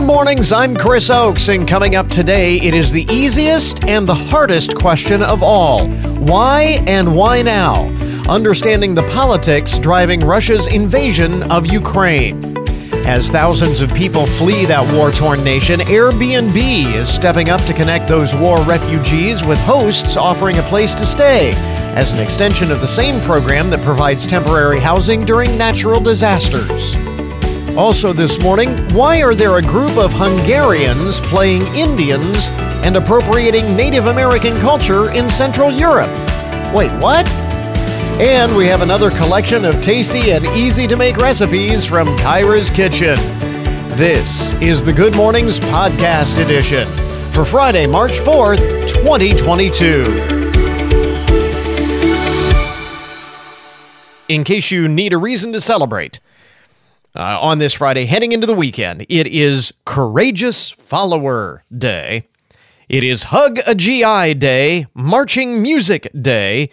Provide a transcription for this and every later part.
Good mornings, I'm Chris Oakes, and coming up today, it is the easiest and the hardest question of all why and why now? Understanding the politics driving Russia's invasion of Ukraine. As thousands of people flee that war torn nation, Airbnb is stepping up to connect those war refugees with hosts offering a place to stay, as an extension of the same program that provides temporary housing during natural disasters. Also, this morning, why are there a group of Hungarians playing Indians and appropriating Native American culture in Central Europe? Wait, what? And we have another collection of tasty and easy to make recipes from Kyra's Kitchen. This is the Good Mornings Podcast Edition for Friday, March 4th, 2022. In case you need a reason to celebrate, uh, on this Friday, heading into the weekend. It is Courageous Follower Day. It is Hug a GI Day, Marching Music Day.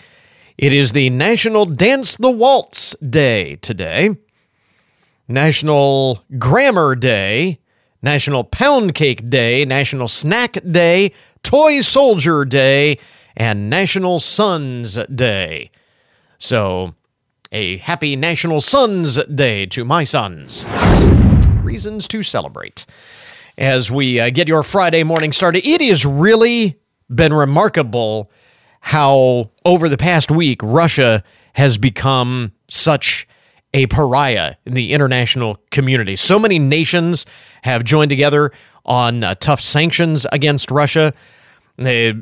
It is the National Dance the Waltz Day today, National Grammar Day, National Pound Cake Day, National Snack Day, Toy Soldier Day, and National Sons Day. So, a happy National Sons Day to my sons. Reasons to celebrate. As we uh, get your Friday morning started, it has really been remarkable how over the past week Russia has become such a pariah in the international community. So many nations have joined together on uh, tough sanctions against Russia. They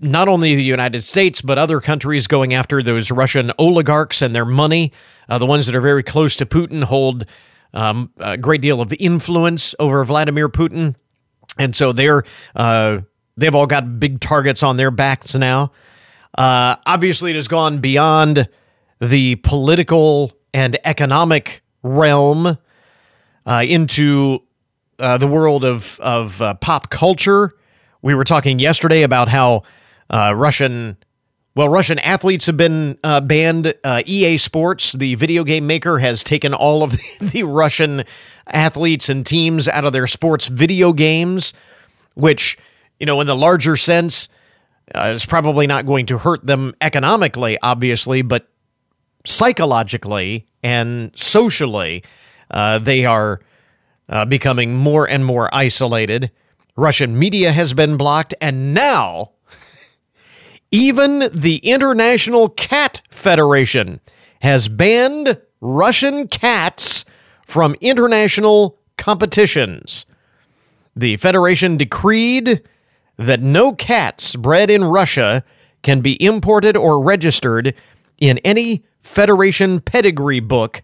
not only the United States, but other countries going after those Russian oligarchs and their money. Uh, the ones that are very close to Putin hold um, a great deal of influence over Vladimir Putin. And so they're, uh, they've all got big targets on their backs now. Uh, obviously, it has gone beyond the political and economic realm uh, into uh, the world of, of uh, pop culture. We were talking yesterday about how uh, Russian, well, Russian athletes have been uh, banned. Uh, EA Sports, the video game maker, has taken all of the, Russian athletes and teams out of their sports video games, which, you know, in the larger sense, uh, is probably not going to hurt them economically, obviously, but psychologically and socially, uh, they are uh, becoming more and more isolated. Russian media has been blocked, and now even the International Cat Federation has banned Russian cats from international competitions. The Federation decreed that no cats bred in Russia can be imported or registered in any Federation pedigree book,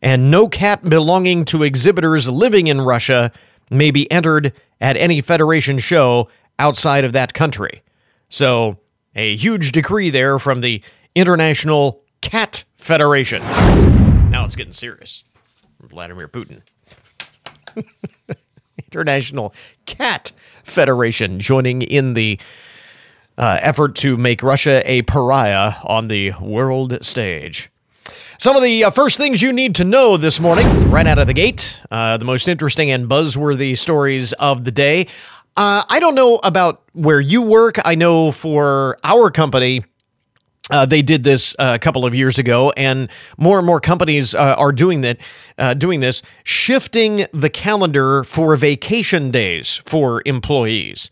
and no cat belonging to exhibitors living in Russia may be entered at any Federation show outside of that country. So a huge decree there from the International Cat Federation. Now it's getting serious. Vladimir Putin. International Cat Federation joining in the uh, effort to make Russia a pariah on the world stage. Some of the uh, first things you need to know this morning, right out of the gate, uh, the most interesting and buzzworthy stories of the day. Uh, I don't know about where you work. I know for our company, uh, they did this uh, a couple of years ago, and more and more companies uh, are doing that. Uh, doing this, shifting the calendar for vacation days for employees.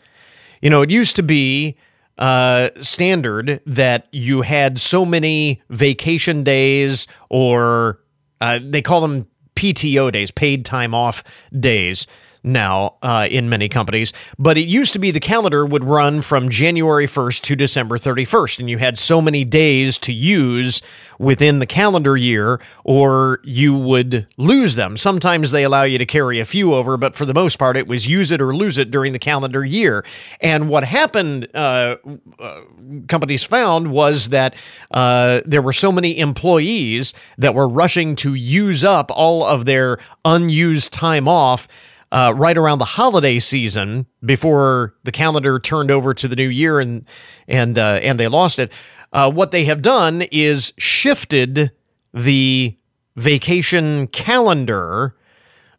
You know, it used to be uh, standard that you had so many vacation days, or they call them PTO days, paid time off days now uh, in many companies, but it used to be the calendar would run from January 1st to December 31st, and you had so many days to use within the calendar year, or you would lose them. Sometimes they allow you to carry a few over, but for the most part, it was use it or lose it during the calendar year. And what happened, uh, uh, companies found, was that uh, there were so many employees that were rushing to use up all of their unused time off uh, right around the holiday season before the calendar turned over to the new year and and uh, and they lost it. Uh, what they have done is shifted the vacation calendar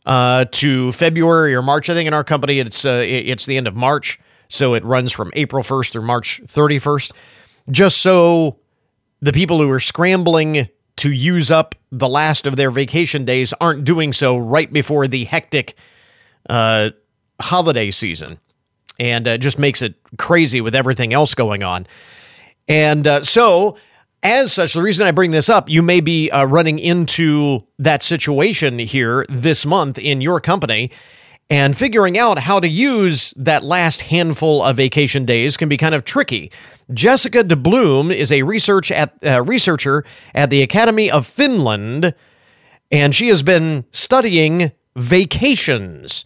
uh, to February or March. I think in our company it's uh, it's the end of March, so it runs from April 1st through March 31st, just so the people who are scrambling to use up the last of their vacation days aren't doing so right before the hectic uh, holiday season, and uh, just makes it crazy with everything else going on. And uh, so as such, the reason I bring this up, you may be uh, running into that situation here this month in your company, and figuring out how to use that last handful of vacation days can be kind of tricky. Jessica de Bloom is a research at, uh, researcher at the Academy of Finland, and she has been studying vacations.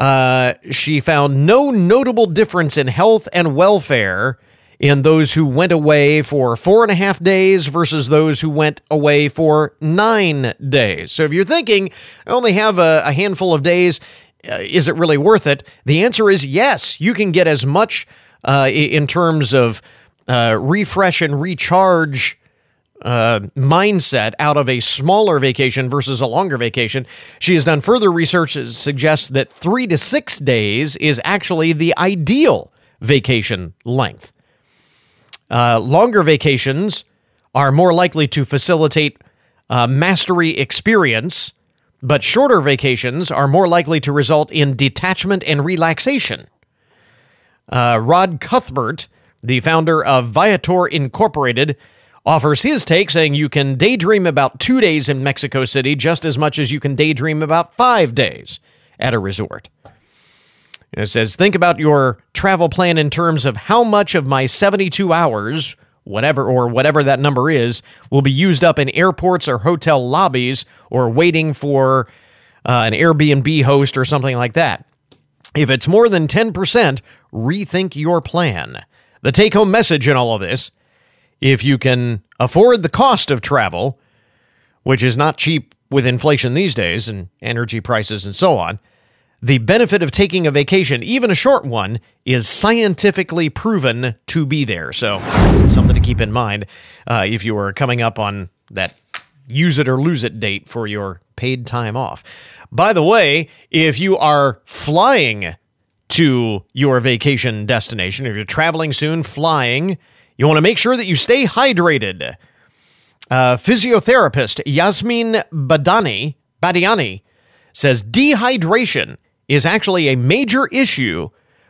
Uh, she found no notable difference in health and welfare in those who went away for four and a half days versus those who went away for nine days. So if you're thinking, I only have a, a handful of days, uh, is it really worth it? The answer is yes. You can get as much uh, in terms of uh, refresh and recharge uh, mindset out of a smaller vacation versus a longer vacation. She has done further research that suggests that three to six days is actually the ideal vacation length. Uh, longer vacations are more likely to facilitate uh, mastery experience, but shorter vacations are more likely to result in detachment and relaxation. Uh, Rod Cuthbert, the founder of Viator Incorporated, offers his take saying you can daydream about two days in Mexico City just as much as you can daydream about five days at a resort. It says, think about your travel plan in terms of how much of my 72 hours, whatever or whatever that number is, will be used up in airports or hotel lobbies or waiting for uh, an Airbnb host or something like that. If it's more than 10%, rethink your plan. The take home message in all of this if you can afford the cost of travel, which is not cheap with inflation these days and energy prices and so on, the benefit of taking a vacation, even a short one, is scientifically proven to be there. So, something to keep in mind uh, if you are coming up on that use it or lose it date for your paid time off. By the way, if you are flying to your vacation destination, if you're traveling soon, flying, you want to make sure that you stay hydrated. Uh, physiotherapist Yasmin Badani, Badiani says dehydration is actually a major issue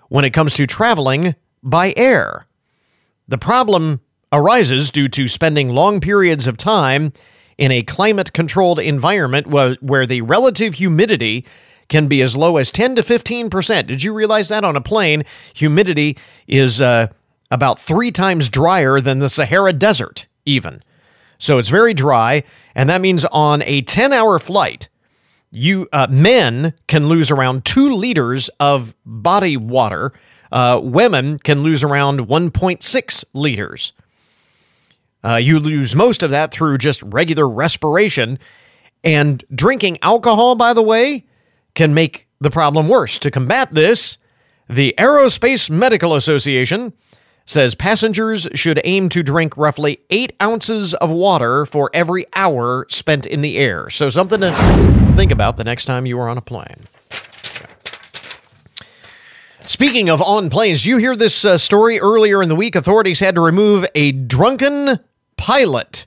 when it comes to traveling by air. The problem arises due to spending long periods of time in a climate controlled environment where, where the relative humidity can be as low as 10 to 15%. Did you realize that on a plane? Humidity is uh, about three times drier than the Sahara Desert, even. So it's very dry, and that means on a 10 hour flight, you uh, men can lose around two liters of body water. Uh, women can lose around 1.6 liters. Uh, you lose most of that through just regular respiration. And drinking alcohol, by the way, can make the problem worse. To combat this, the Aerospace Medical Association says passengers should aim to drink roughly eight ounces of water for every hour spent in the air. So, something to think about the next time you are on a plane. Speaking of on planes, you hear this uh, story earlier in the week? Authorities had to remove a drunken pilot,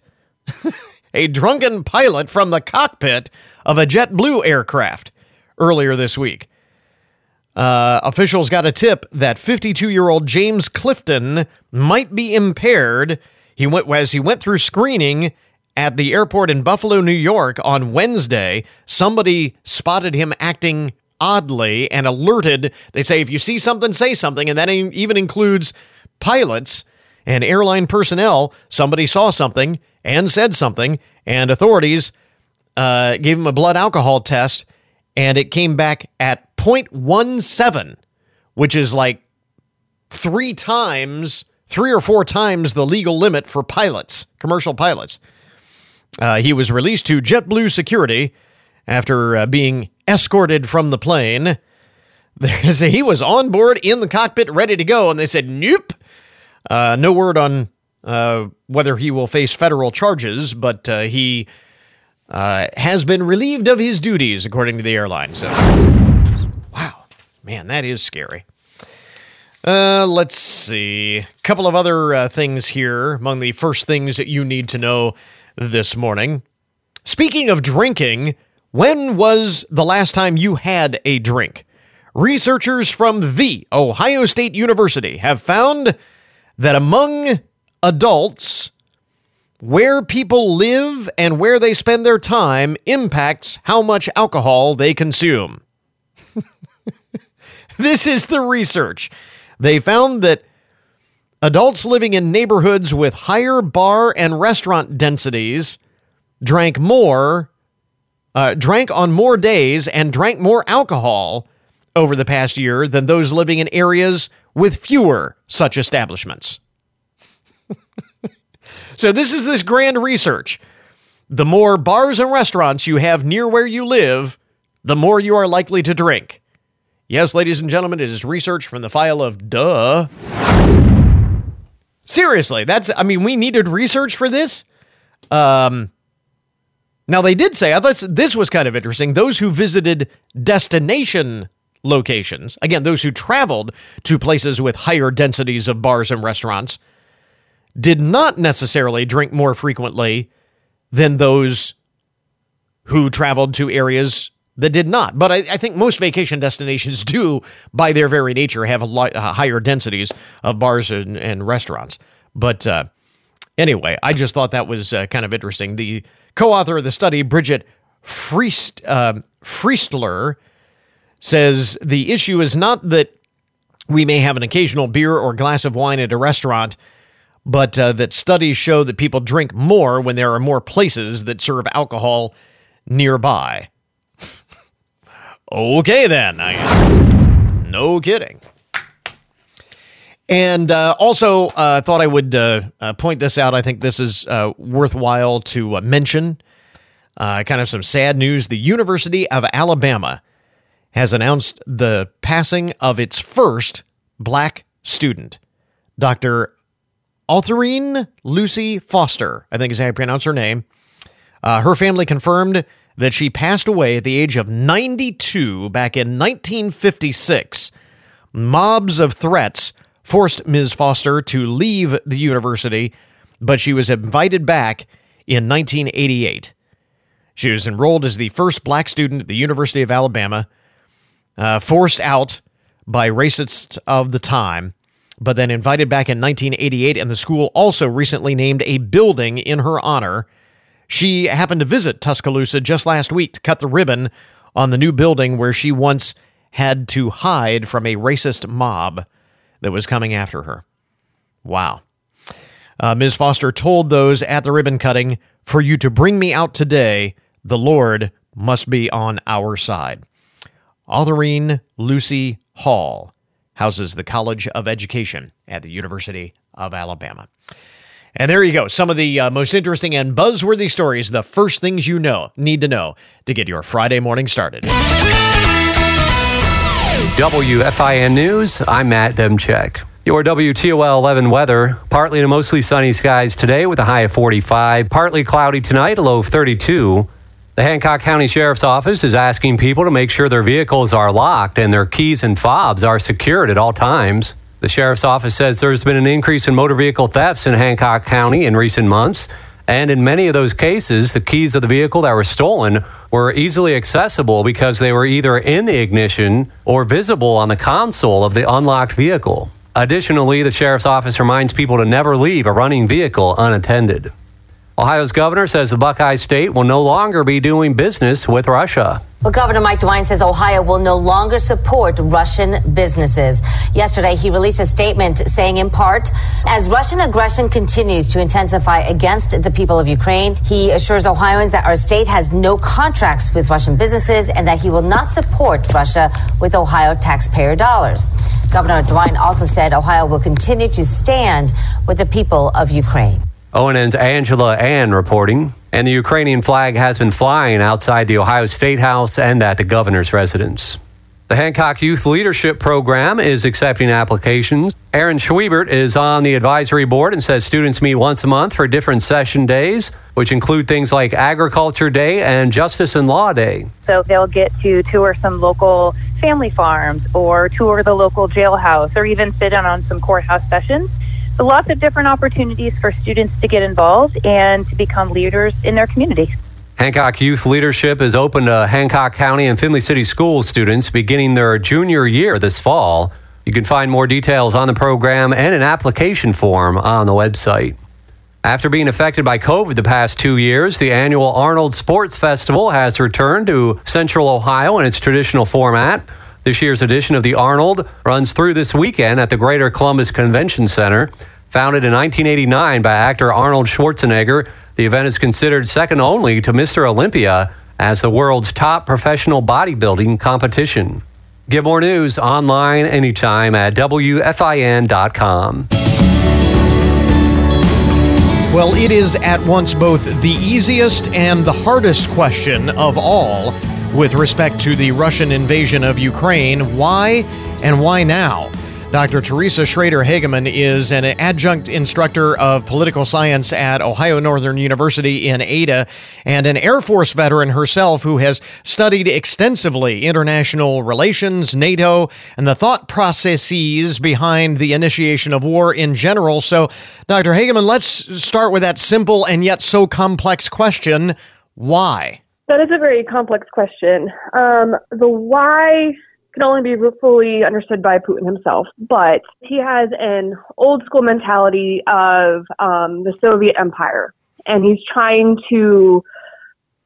a drunken pilot from the cockpit of a JetBlue aircraft earlier this week. Uh, officials got a tip that 52 year old James Clifton might be impaired. He went as he went through screening at the airport in Buffalo, New York on Wednesday. Somebody spotted him acting oddly and alerted. They say if you see something, say something, and that even includes pilots and airline personnel. Somebody saw something and said something, and authorities uh, gave him a blood alcohol test, and it came back at 0.17, which is like three times, three or four times the legal limit for pilots, commercial pilots. Uh, he was released to JetBlue security after uh, being escorted from the plane. he was on board in the cockpit, ready to go, and they said, nope. Uh, no word on uh, whether he will face federal charges, but uh, he uh, has been relieved of his duties, according to the airline. So, wow, man, that is scary. Uh, let's see. A couple of other uh, things here among the first things that you need to know this morning. Speaking of drinking, when was the last time you had a drink? Researchers from The Ohio State University have found that among adults, where people live and where they spend their time impacts how much alcohol they consume. this is the research. They found that adults living in neighborhoods with higher bar and restaurant densities drank more, uh, drank on more days, and drank more alcohol over the past year than those living in areas with fewer such establishments. So, this is this grand research. The more bars and restaurants you have near where you live, the more you are likely to drink. Yes, ladies and gentlemen, it is research from the file of duh. Seriously, that's, I mean, we needed research for this. Um, now, they did say, I thought this was kind of interesting. Those who visited destination locations, again, those who traveled to places with higher densities of bars and restaurants, did not necessarily drink more frequently than those who traveled to areas that did not. But I, I, think most vacation destinations do, by their very nature, have a lot uh, higher densities of bars and, and restaurants. But uh, anyway, I just thought that was uh, kind of interesting. The co-author of the study, Bridget Friest, uh, Freisthler, says the issue is not that we may have an occasional beer or glass of wine at a restaurant, but uh, that studies show that people drink more when there are more places that serve alcohol nearby. Okay, then. I, no kidding. And uh, also, I uh, thought I would uh, uh, point this out. I think this is uh, worthwhile to uh, mention. kind of some sad news. The University of Alabama has announced the passing of its first black student, Dr. Autherine Lucy Foster, I think is how you pronounce her name. her family confirmed that she passed away at the age of 92 back in 1956. Mobs of threats forced Ms. Foster to leave the university, but she was invited back in 1988. She was enrolled as the first black student at the University of Alabama, uh, forced out by racists of the time, but then invited back in 1988, and the school also recently named a building in her honor she happened to visit Tuscaloosa just last week to cut the ribbon on the new building where she once had to hide from a racist mob that was coming after her. Wow. Uh, Ms. Foster told those at the ribbon cutting, For you to bring me out today, the Lord must be on our side. Autherine Lucy Hall houses the College of Education at the University of Alabama. And there you go. Some of the uh, most interesting and buzzworthy stories, the first things you know, need to know to get your Friday morning started. WFIN News, I'm Matt Demchek. Your WTOL 11 weather, partly to mostly sunny skies today with a high of 45, partly cloudy tonight, a low of 32. The Hancock County Sheriff's Office is asking people to make sure their vehicles are locked and their keys and fobs are secured at all times. The sheriff's office says there's been an increase in motor vehicle thefts in Hancock County in recent months. And in many of those cases, the keys of the vehicle that were stolen were easily accessible because they were either in the ignition or visible on the console of the unlocked vehicle. Additionally, the sheriff's office reminds people to never leave a running vehicle unattended. Ohio's governor says the Buckeye State will no longer be doing business with Russia. Well, Governor Mike DeWine says Ohio will no longer support Russian businesses. Yesterday, he released a statement saying, in part, as Russian aggression continues to intensify against the people of Ukraine, he assures Ohioans that our state has no contracts with Russian businesses and that he will not support Russia with Ohio taxpayer dollars. Governor DeWine also said Ohio will continue to stand with the people of Ukraine. ONN's Angela Ann reporting. And the Ukrainian flag has been flying outside the Ohio State House and at the governor's residence. The Hancock Youth Leadership Program is accepting applications. Aaron Schwiebert is on the advisory board and says students meet once a month for different session days, which include things like Agriculture Day and Justice and Law Day. So they'll get to tour some local family farms or tour the local jailhouse or even sit in on some courthouse sessions. So lots of different opportunities for students to get involved and to become leaders in their community. Hancock Youth Leadership is open to Hancock County and Findlay City School students beginning their junior year this fall. You can find more details on the program and an application form on the website. After being affected by COVID the past two years, the annual Arnold Sports Festival has returned to Central Ohio in its traditional format. This year's edition of the Arnold runs through this weekend at the Greater Columbus Convention Center. Founded in 1989 by actor Arnold Schwarzenegger, the event is considered second only to Mr. Olympia as the world's top professional bodybuilding competition. Get more news online anytime at WFIN.com. Well, it is at once both the easiest and the hardest question of all with respect to the Russian invasion of Ukraine. Why and why now? Dr. Teresa Schrader Hageman is an adjunct instructor of political science at Ohio Northern University in Ada and an Air Force veteran herself who has studied extensively international relations, NATO, and the thought processes behind the initiation of war in general. So, Dr. Hageman, let's start with that simple and yet so complex question why? That is a very complex question. Um, the why can only be fully understood by Putin himself. But he has an old school mentality of um, the Soviet Empire, and he's trying to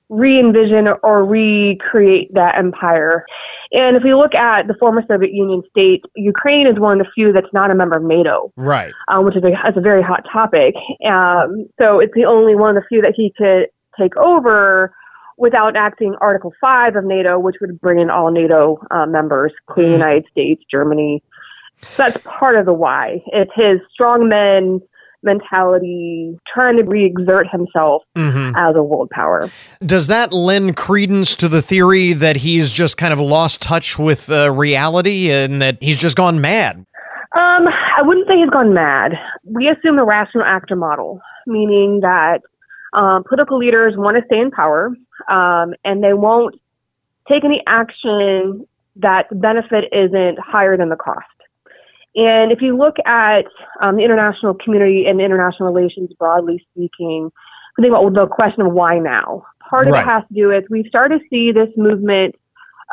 re envision or recreate that empire. And if we look at the former Soviet Union state, Ukraine is one of the few that's not a member of NATO, right? Um, which is a, is a very hot topic. Um, so it's the only one of the few that he could take over without acting Article 5 of NATO, which would bring in all NATO uh, members, including the mm-hmm. United States, Germany. So that's part of the why. It's his strong men mentality, trying to re-exert himself mm-hmm. as a world power. Does that lend credence to the theory that he's just kind of lost touch with uh, reality and that he's just gone mad? Um, I wouldn't say he's gone mad. We assume the rational actor model, meaning that um, political leaders want to stay in power um, and they won't take any action that the benefit isn't higher than the cost. And if you look at um, the international community and international relations broadly speaking, think about the question of why now. Part of right. it has to do with we've started to see this movement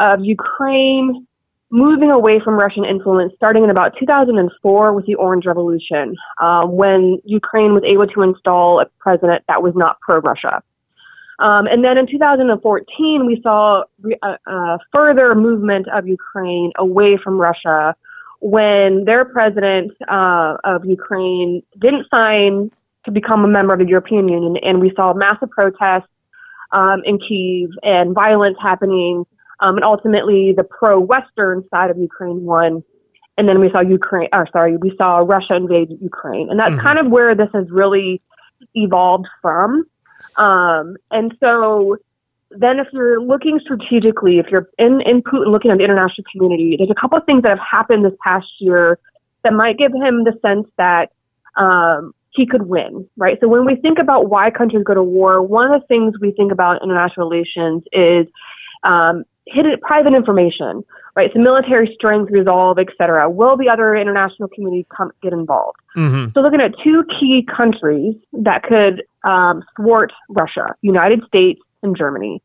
of Ukraine moving away from Russian influence starting in about 2004 with the Orange Revolution, uh, when Ukraine was able to install a president that was not pro Russia. Um, and then in 2014, we saw a, a, further movement of Ukraine away from Russia when their president uh, of Ukraine didn't sign to become a member of the European Union, and we saw massive protests um, in Kiev and violence happening, um, and ultimately the pro-Western side of Ukraine won. And then we saw Ukraine, or sorry, we saw Russia invade Ukraine, and that's mm-hmm. kind of where this has really evolved from. Um, and so then if you're looking strategically, if you're in, in Putin looking at the international community, there's a couple of things that have happened this past year that might give him the sense that um, he could win, right? So when we think about why countries go to war, one of the things we think about international relations is um, hidden private information, right? So military strength, resolve, etc. Will the other international community come get involved? Mm-hmm. So looking at two key countries that could um, thwart Russia, United States and Germany.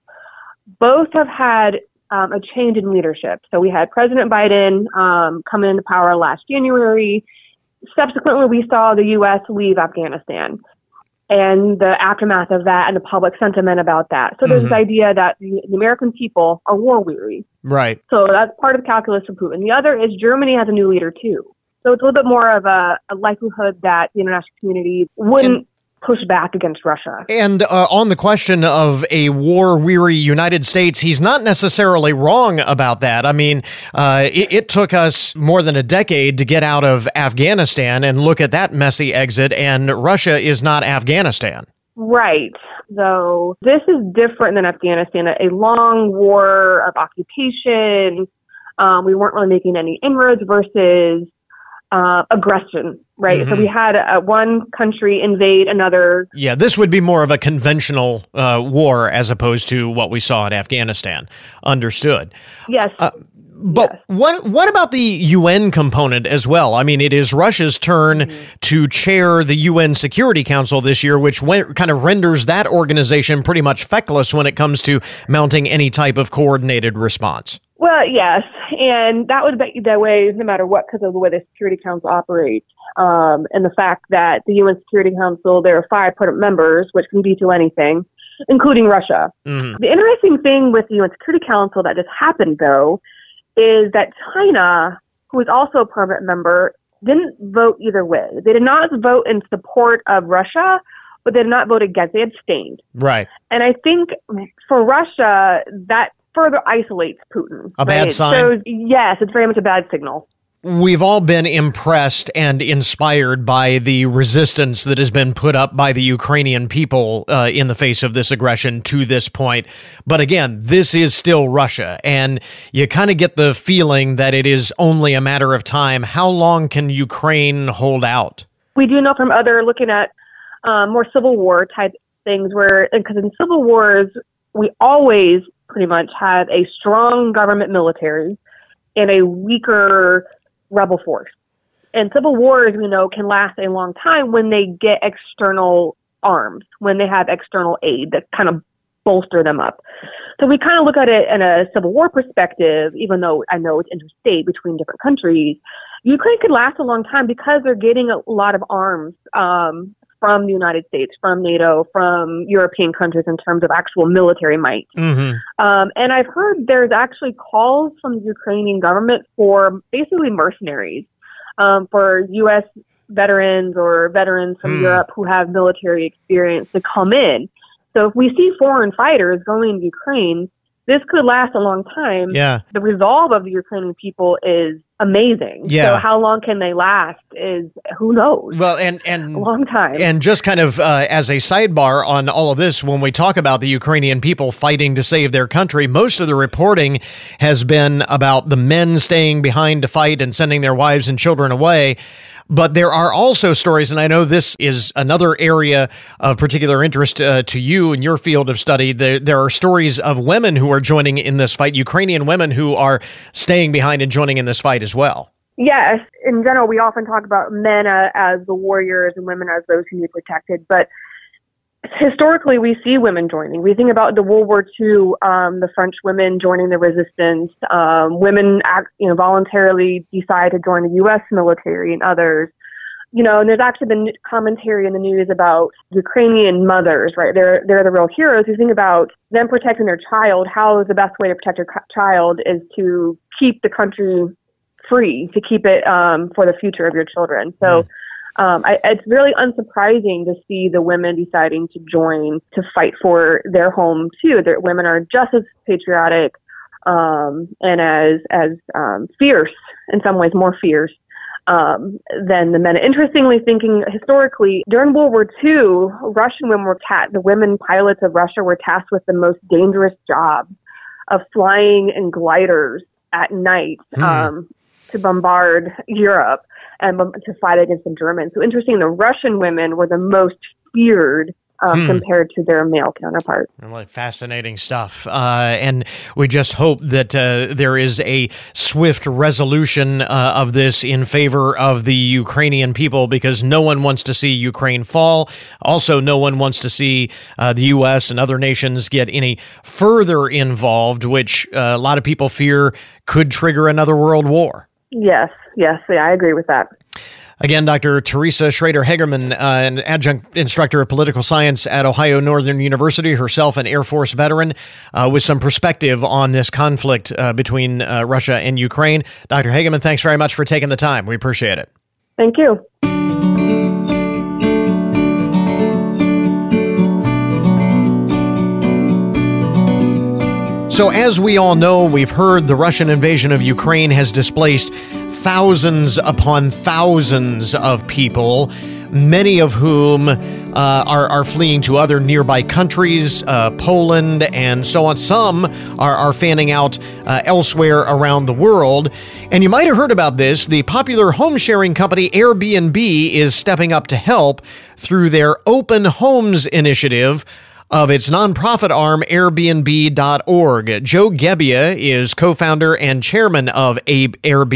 Both have had um, a change in leadership. So we had President Biden um, coming into power last January. Subsequently, we saw the U.S. leave Afghanistan and the aftermath of that and the public sentiment about that. So there's mm-hmm. this idea that the, the, American people are war weary. Right. So that's part of the calculus for Putin. The other is Germany has a new leader too. So it's a little bit more of a, a likelihood that the international community wouldn't push back against Russia. And uh, on the question of a war weary United States, he's not necessarily wrong about that. I mean, uh, it, it, took us more than a decade to get out of Afghanistan and look at that messy exit, and Russia is not Afghanistan. Right. So this is different than Afghanistan, a long war of occupation. Um, we weren't really making any inroads versus uh, aggression, right? Mm-hmm. So we had uh, one country invade another. Yeah, this would be more of a conventional uh, war as opposed to what we saw in Afghanistan. Understood. Yes. Uh, but yes. what what about the UN component as well? I mean, it is Russia's turn mm-hmm. to chair the UN Security Council this year, which went, kind of renders that organization pretty much feckless when it comes to mounting any type of coordinated response. Well, yes, and that would be that way no matter what, because of the way the Security Council operates, um, and the fact that the UN Security Council there are five permanent members, which can veto anything, including Russia. Mm-hmm. The interesting thing with the UN Security Council that just happened, though, is that China, who is also a permanent member, didn't vote either way. They did not vote in support of Russia, but they did not vote against. They abstained. Right. And I think for Russia, that further isolates Putin. A right? bad sign. So yes, it's very much a bad signal. We've all been impressed and inspired by the resistance that has been put up by the Ukrainian people uh, in the face of this aggression to this point. But again, this is still Russia, and you kind of get the feeling that it is only a matter of time. How long can Ukraine hold out? We do know from other looking at um, more civil war type things where, because in civil wars, we always pretty much have a strong government military and a weaker rebel force. And civil wars, we know, can last a long time when they get external arms, when they have external aid that kind of bolster them up. So we kind of look at it in a civil war perspective, even though I know it's interstate between different countries. Ukraine could last a long time because they're getting a lot of arms um, from the United States, from NATO, from European countries in terms of actual military might. Mm-hmm. Um, and I've heard there's actually calls from the Ukrainian government for basically mercenaries, um, for U.S. veterans or veterans from mm. Europe who have military experience to come in. So if we see foreign fighters going to Ukraine, this could last a long time. Yeah. The resolve of the Ukrainian people is amazing. Yeah. So how long can they last is who knows. Well, and and a long time. And just kind of uh, as a sidebar on all of this, when we talk about the Ukrainian people fighting to save their country, most of the reporting has been about the men staying behind to fight and sending their wives and children away. But there are also stories, and I know this is another area of particular interest uh, to you in your field of study. There, there are stories of women who are joining in this fight, Ukrainian women who are staying behind and joining in this fight as well. Yes, in general, we often talk about men uh, as the warriors and women as those who need protected, but historically we see women joining. We think about the World War II, um, the French women joining the resistance. Um, women act, you know, voluntarily decide to join the U.S. military and others. You know, and there's actually been commentary in the news about Ukrainian mothers, right? They're they're the real heroes. You think about them protecting their child. How is the best way to protect your child is to keep the country free, to keep it um, for the future of your children. So. Mm um, I, it's really unsurprising to see the women deciding to join to fight for their home too. That women are just as patriotic um, and as as um, fierce in some ways, more fierce um, than the men. Interestingly, thinking historically, during World War II, Russian women were ta- the women pilots of Russia were tasked with the most dangerous job of flying in gliders at night mm. um, to bombard Europe and to fight against the Germans. So interesting, the Russian women were the most feared um, hmm. compared to their male counterparts. Like fascinating stuff, uh, and we just hope that uh, there is a swift resolution uh, of this in favor of the Ukrainian people, because no one wants to see Ukraine fall. Also, no one wants to see uh, the U.S. and other nations get any further involved, which uh, a lot of people fear could trigger another world war. Yes, yes, yeah, I agree with that. Again, Dr. Teresa Schrader Hagerman, uh, an adjunct instructor of political science at Ohio Northern University, herself an Air Force veteran, uh, with some perspective on this conflict uh, between uh, Russia and Ukraine. Dr. Hagerman, thanks very much for taking the time. We appreciate it. Thank you. So, as we all know, we've heard the Russian invasion of Ukraine has displaced thousands upon thousands of people. many of whom uh, are, are fleeing to other nearby countries, uh, Poland, and so on. Some are, are fanning out uh, elsewhere around the world. And you might have heard about this. The popular home sharing company Airbnb is stepping up to help through their Open Homes initiative of its nonprofit arm, Airbnb.org. Joe Gebbia is co founder and chairman of Airbnb.org.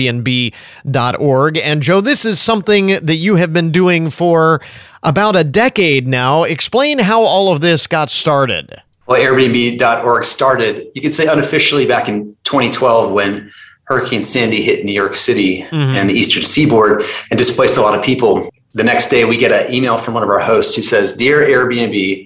And Joe, this is something that you have been doing for about a decade now. Explain how all of this got started. Well, Airbnb.org started, you could say unofficially back in 2012 when Hurricane Sandy hit New York City mm-hmm. and the eastern seaboard and displaced a lot of people. The next day, we get an email from one of our hosts who says, Dear Airbnb,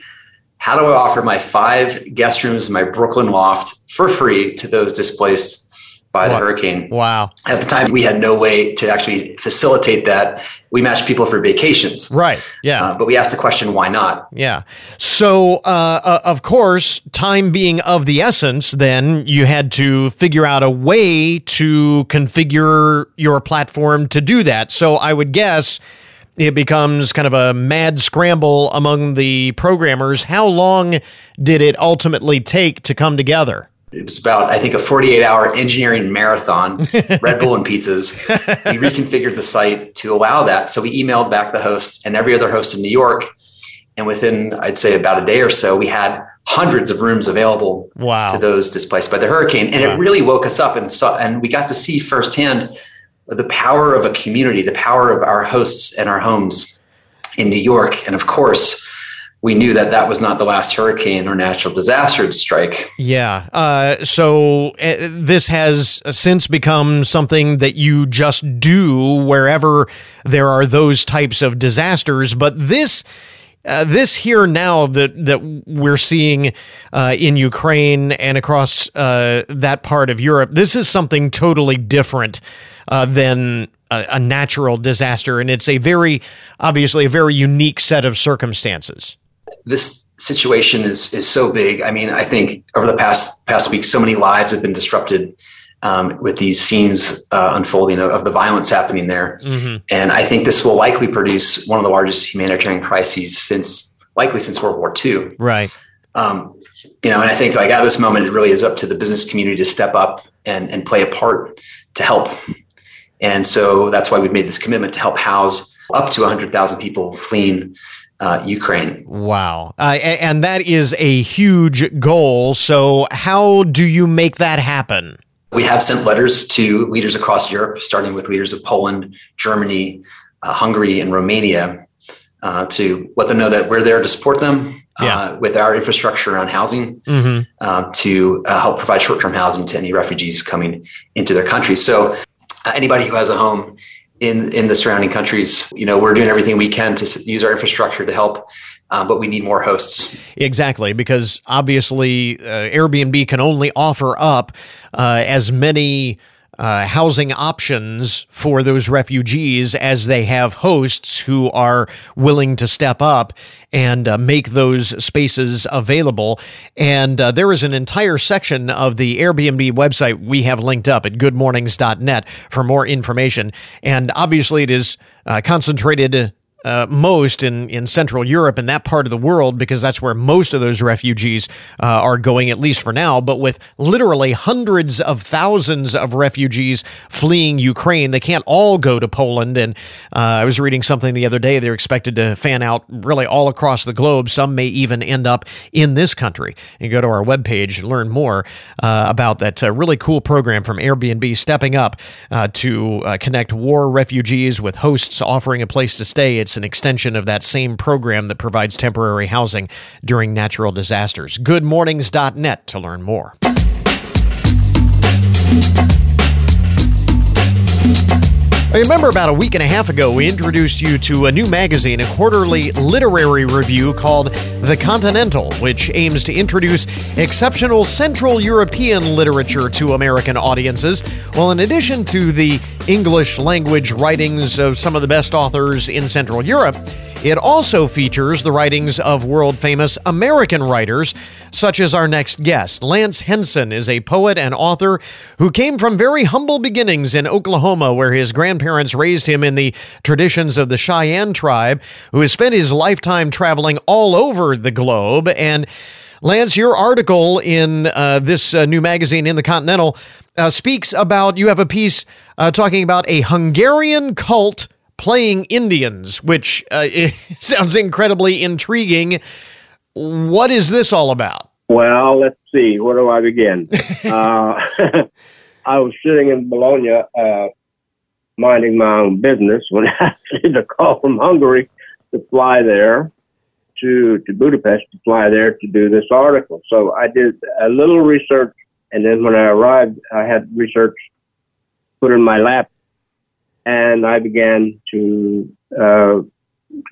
how do I offer my five guest rooms in my Brooklyn loft for free to those displaced by the hurricane? Wow. At the time, we had no way to actually facilitate that. We matched people for vacations. Right. Yeah. Uh, but we asked the question, why not? Yeah. So, uh, uh, of course, time being of the essence, then you had to figure out a way to configure your platform to do that. So, I would guess it becomes kind of a mad scramble among the programmers. How long did it ultimately take to come together? It's about, I think, a 48 hour engineering marathon, Red Bull and pizzas. We reconfigured the site to allow that. So we emailed back the hosts and every other host in New York. And within, I'd say, about a day or so, we had hundreds of rooms available wow. to those displaced by the hurricane. And wow. it really woke us up and saw, and we got to see firsthand the power of a community, the power of our hosts and our homes in New York. And of course, we knew that that was not the last hurricane or natural disaster to strike. Yeah. Uh, so uh, this has since become something that you just do wherever there are those types of disasters. But this. Uh, this here now that that we're seeing uh, in Ukraine and across uh, that part of Europe, this is something totally different uh, than a, a natural disaster, and it's a very obviously a very unique set of circumstances. This situation is is so big. I mean, I think over the past past week, so many lives have been disrupted um, with these scenes uh, unfolding of, of, the violence happening there, mm-hmm. and I think this will likely produce one of the largest humanitarian crises since likely since World War II. Right. Um, you know, and I think like at this moment, it really is up to the business community to step up and and play a part to help and so that's why we've made this commitment to help house up to 100,000 people fleeing uh, Ukraine. Wow. Uh, and that is a huge goal. So, how do you make that happen? We have sent letters to leaders across Europe, starting with leaders of Poland, Germany, uh, Hungary, and Romania, uh, to let them know that we're there to support them. Uh, yeah. with our infrastructure around housing mm-hmm. Uh, to help provide short term housing to any refugees coming into their country. So, anybody who has a home in in the surrounding countries. You know, we're doing everything we can to use our infrastructure to help. Um, but we need more hosts. Exactly, because obviously uh, Airbnb can only offer up uh, as many uh, housing options for those refugees as they have hosts who are willing to step up and uh, make those spaces available. And uh, there is an entire section of the Airbnb website we have linked up at goodmornings.net for more information. And obviously, it is uh, concentrated uh, most in, in Central Europe and that part of the world because that's where most of those refugees uh, are going, at least for now. But with literally hundreds of thousands of refugees fleeing Ukraine, they can't all go to Poland. And uh, I was reading something the other day, they're expected to fan out really all across the globe. Some may even end up in this country. You go to our webpage and learn more uh, about that uh, really cool program from Airbnb stepping up uh, to connect war refugees with hosts offering a place to stay. An extension of that same program that provides temporary housing during natural disasters. Goodmornings.net to learn more. I remember about a week and a half ago, we introduced you to a new magazine, a quarterly literary review called The Continental, which aims to introduce exceptional Central European literature to American audiences. Well, in addition to the English language writings of some of the best authors in Central Europe, It also features the writings of world famous American writers, such as our next guest. Lance Henson is a poet and author who came from very humble beginnings in Oklahoma, where his grandparents raised him in the traditions of the Cheyenne tribe, who has spent his lifetime traveling all over the globe. And Lance, your article in uh, this uh, new magazine, in the Continental, uh, speaks about you have a piece uh, talking about a Hungarian cult playing Indians, which uh, sounds incredibly intriguing. What is this all about? Well, let's see. Where do I begin? uh, I was sitting in Bologna, uh, minding my own business, when I received a call from Hungary to fly there to to Budapest to fly there to do this article. So I did a little research, and then when I arrived, I had research put in my lap and I began to uh,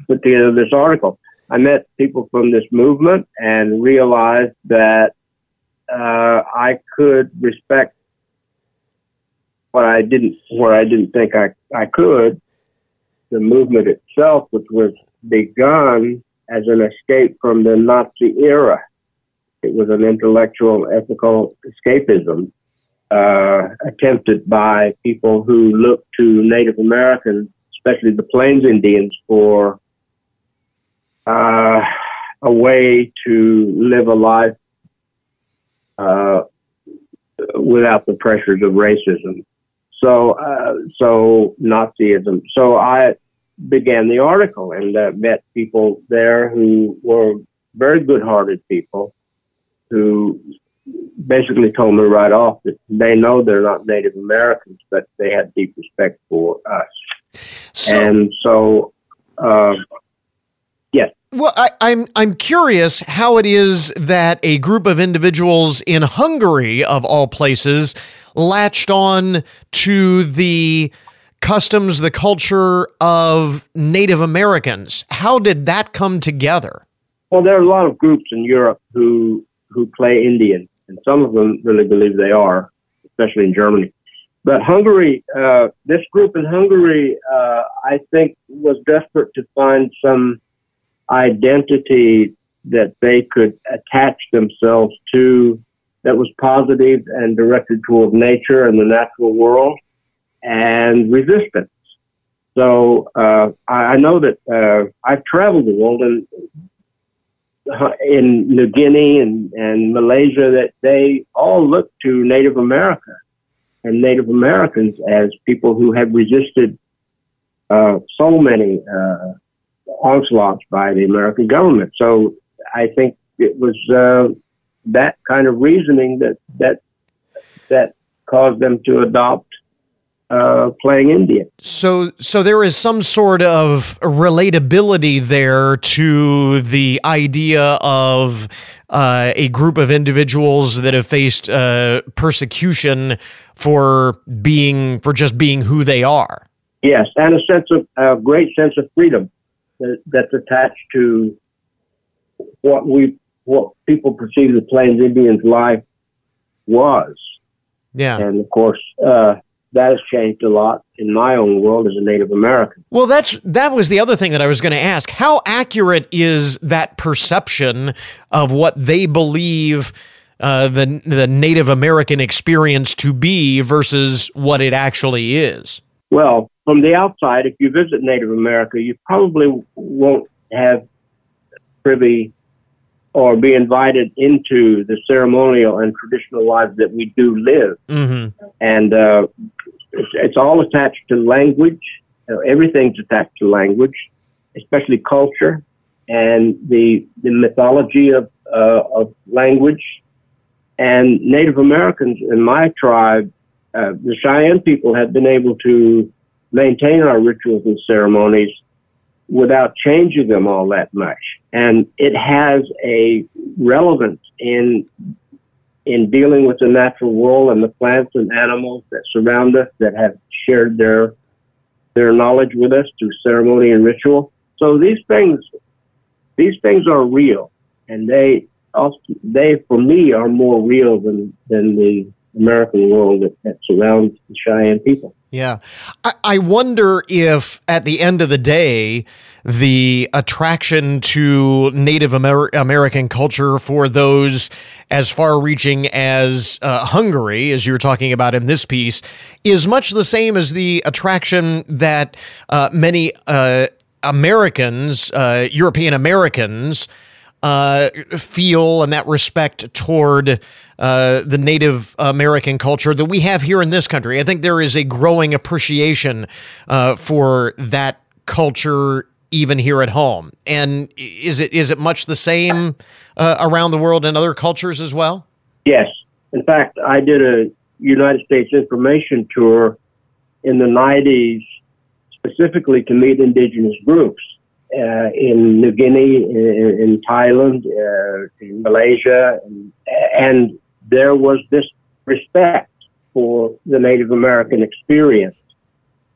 put together this article. I met people from this movement and realized that uh, I could respect what I didn't, where I didn't think I, I could, the movement itself, which was begun as an escape from the Nazi era. It was an intellectual, ethical escapism uh, attempted by people who look to Native Americans, especially the Plains Indians, for uh, a way to live a life uh, without the pressures of racism. So, uh, so Nazism. So I began the article and uh, met people there who were very good-hearted people who basically told me right off that they know they're not Native Americans, but they have deep respect for us. So, and so, uh, yes. Well, I, I'm I'm curious how it is that a group of individuals in Hungary, of all places, latched on to the customs, the culture of Native Americans. How did that come together? Well, there are a lot of groups in Europe who who play Indian, and some of them really believe they are, especially in Germany. But Hungary, uh, this group in Hungary, uh, I think, was desperate to find some identity that they could attach themselves to that was positive and directed toward nature and the natural world and resistance. So uh, I, I know that uh, I've traveled the world and in New Guinea and, and Malaysia that they all look to Native America and Native Americans as people who have resisted uh, so many uh, onslaughts by the American government. So I think it was uh, that kind of reasoning that that that caused them to adopt uh, playing Indian. So, so there is some sort of relatability there to the idea of uh, a group of individuals that have faced uh, persecution for being for just being who they are. Yes, and a sense of a great sense of freedom that, that's attached to what we what people perceive the Plains Indians' life was. Yeah, and of course, uh, that has changed a lot in my own world as a Native American. Well, that's that was the other thing that I was going to ask. How accurate is that perception of what they believe uh, the the Native American experience to be versus what it actually is? Well, from the outside, if you visit Native America, you probably won't have privy or be invited into the ceremonial and traditional lives that we do live. Mm-hmm. And uh, it's, it's, all attached to language. Uh, everything's attached to language, especially culture and the the mythology of uh, of language. And Native Americans in my tribe, uh, the Cheyenne people, have been able to maintain our rituals and ceremonies without changing them all that much. And it has a relevance in in dealing with the natural world and the plants and animals that surround us that have shared their their knowledge with us through ceremony and ritual. So these things these things are real and they also they for me are more real than than the American world that, that surrounds the Cheyenne people. Yeah. I, I wonder if at the end of the day, the attraction to Native Amer- American culture for those as far reaching as uh, Hungary, as you're talking about in this piece, is much the same as the attraction that uh, many uh, Americans, uh, European Americans, uh, feel and that respect toward uh, the Native American culture that we have here in this country. I think there is a growing appreciation uh, for that culture even here at home. And is it is it much the same uh, around the world in other cultures as well? Yes. In fact, I did a United States information tour in the 90s specifically to meet indigenous groups uh, in New Guinea, in, in Thailand, uh, in Malaysia, and, and there was this respect for the Native American experience.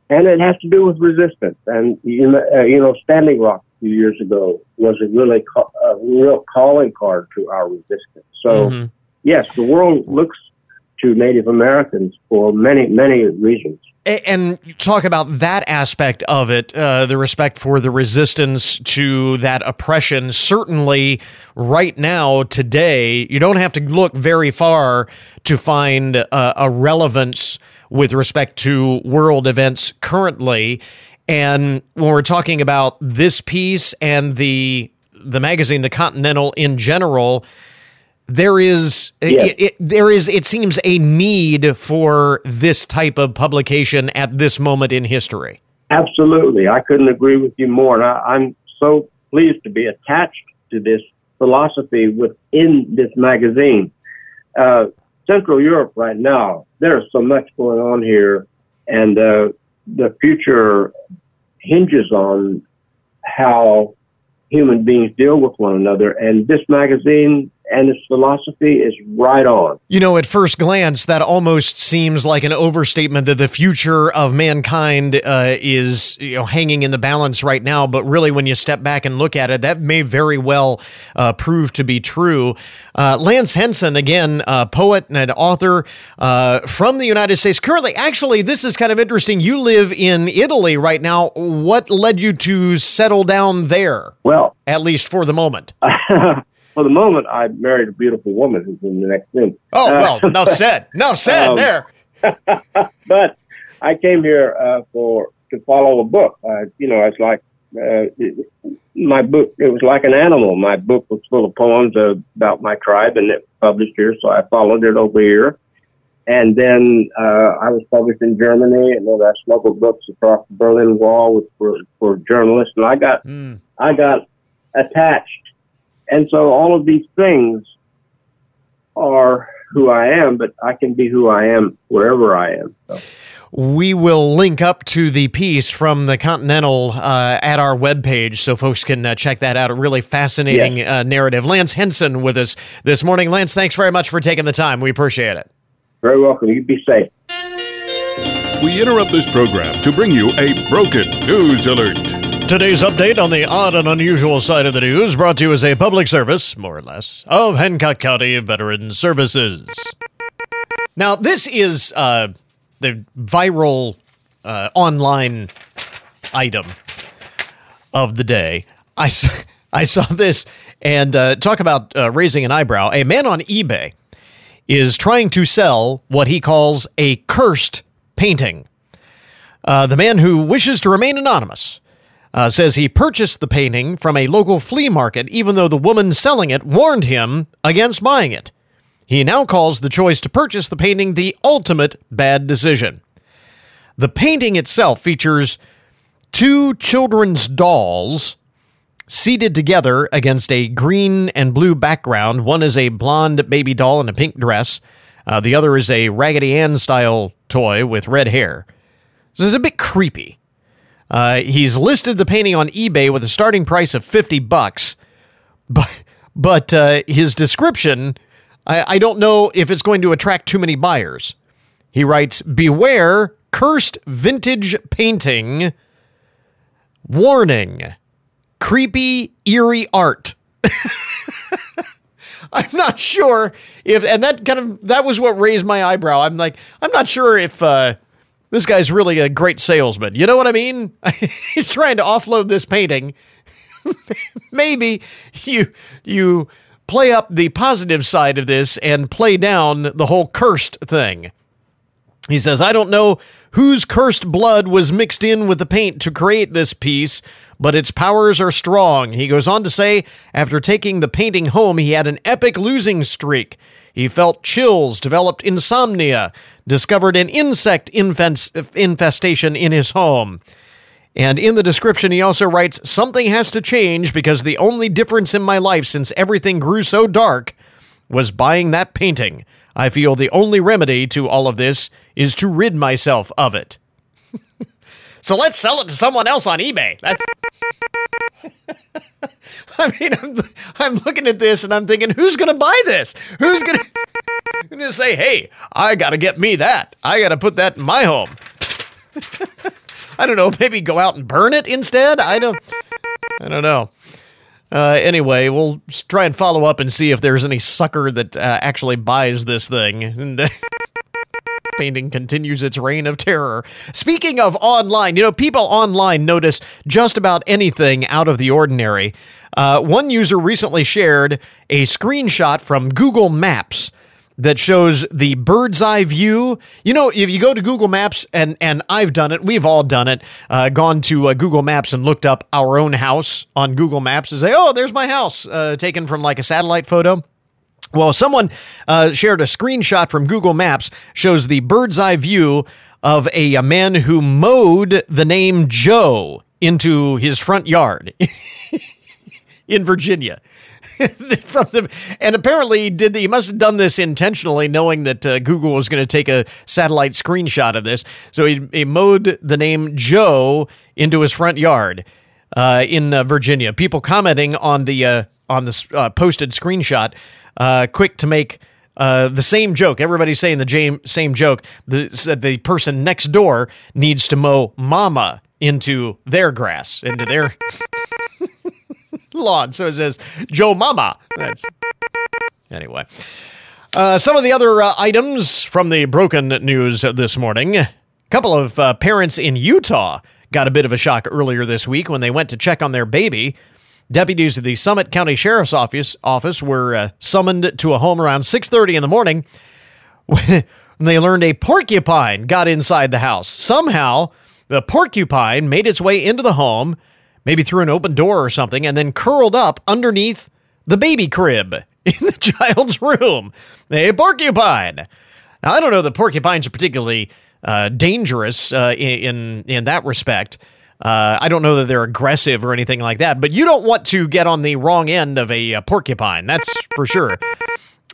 And it has to do with resistance. And, you know, uh, you know Standing Rock a few years ago was a really ca- a real calling card to our resistance. So, mm-hmm. yes, the world looks to Native Americans for many, many reasons. And talk about that aspect of it, uh, the respect for the resistance to that oppression. Certainly, right now, today, you don't have to look very far to find uh, a relevance with respect to world events currently. And when we're talking about this piece and the the magazine, the Continental in general, there is yes. it, it, there is it seems a need for this type of publication at this moment in history. Absolutely, I couldn't agree with you more. And I, am so pleased to be attached to this philosophy within this magazine. Uh, Central Europe right now, there's so much going on here, and uh, the future hinges on how human beings deal with one another. And this magazine and his philosophy is right on. You know, at first glance, that almost seems like an overstatement that the future of mankind uh, is you know hanging in the balance right now. But really, when you step back and look at it, that may very well uh, prove to be true. Uh, Lance Henson, again, poet and author uh, from the United States. Currently, actually, this is kind of interesting. You live in Italy right now. What led you to settle down there? Well, at least for the moment. for the moment, I married a beautiful woman who's in the next room. Oh well, uh, enough said. Enough said. Um, there. but I came here uh, for to follow a book. Uh, you know, it's like uh, it, my book. It was like an animal. My book was full of poems about my tribe, and it was published here. So I followed it over here. And then uh, I was published in Germany, and then I smuggled books across the Berlin Wall with, for, for journalists. And I got mm. I got attached and so all of these things are who I am, but I can be who I am wherever I am. So. We will link up to the piece from the Continental uh, at our webpage so folks can uh, check that out. A really fascinating yes. uh, narrative. Lance Henson with us this morning. Lance, thanks very much for taking the time. We appreciate it. Very welcome. You be safe. We interrupt this program to bring you a broken news alert. Today's update on the odd and unusual side of the news brought to you as a public service, more or less, of Hancock County Veteran Services. Now, this is uh, the viral uh, online item of the day. I, I saw this and uh, talk about uh, raising an eyebrow. A man on eBay is trying to sell what he calls a cursed painting. Uh, the man who wishes to remain anonymous uh, says he purchased the painting from a local flea market, even though the woman selling it warned him against buying it. He now calls the choice to purchase the painting the ultimate bad decision. The painting itself features two children's dolls seated together against a green and blue background. One is a blonde baby doll in a pink dress, uh, the other is a Raggedy Ann style toy with red hair. This is a bit creepy. Uh, he's listed the painting on eBay with a starting price of 50 bucks, but but uh, his description, I, I don't know if it's going to attract too many buyers. He writes, "Beware cursed vintage painting. Warning: creepy, eerie art." I'm not sure if, and that kind of that was what raised my eyebrow. I'm like, I'm not sure if uh, this guy's really a great salesman. You know what I mean? He's trying to offload this painting. Maybe you you play up the positive side of this and play down the whole cursed thing. He says, I don't know whose cursed blood was mixed in with the paint to create this piece, but its powers are strong. He goes on to say, after taking the painting home, he had an epic losing streak. He felt chills, developed insomnia, discovered an insect infestation in his home. And in the description, he also writes, Something has to change because the only difference in my life since everything grew so dark was buying that painting. I feel the only remedy to all of this is to rid myself of it. so let's sell it to someone else on eBay. That's. I mean, I'm, I'm looking at this and I'm thinking, who's going to buy this? Who's going to say, hey, I got to get me that. I got to put that in my home. I don't know. Maybe go out and burn it instead. I don't. I don't know. Uh, anyway, we'll try and follow up and see if there's any sucker that uh, actually buys this thing. Painting continues its reign of terror. Speaking of online, you know, people online notice just about anything out of the ordinary. Uh, one user recently shared a screenshot from Google Maps that shows the bird's eye view. You know, if you go to Google Maps, and and I've done it, we've all done it, uh, gone to uh, Google Maps and looked up our own house on Google Maps and say, oh, there's my house, uh, taken from like a satellite photo. Well, someone uh, shared a screenshot from Google Maps shows the bird's eye view of a, a man who mowed the name Joe into his front yard in Virginia. from the, and apparently did the, he must have done this intentionally, knowing that uh, Google was going to take a satellite screenshot of this. So he, he mowed the name Joe into his front yard uh, in uh, Virginia. People commenting on the uh, on the uh, posted screenshot, uh, quick to make. the same joke. Everybody's saying the same joke. The, the person next door needs to mow mama into their grass, into their lawn. So it says Joe Mama. That's anyway. Uh, some of the other uh, items from the broken news this morning. A couple of uh, parents in Utah got a bit of a shock earlier this week when they went to check on their baby. Deputies of the Summit County Sheriff's Office office were uh, summoned to a home around 6:30 in the morning when they learned a porcupine got inside the house. Somehow, the porcupine made its way into the home maybe through an open door or something, and then curled up underneath the baby crib in the child's room. A porcupine. Now, I don't know that porcupines are particularly uh, dangerous uh, in, in that respect. Uh, I don't know that they're aggressive or anything like that, but you don't want to get on the wrong end of a, a porcupine. That's for sure.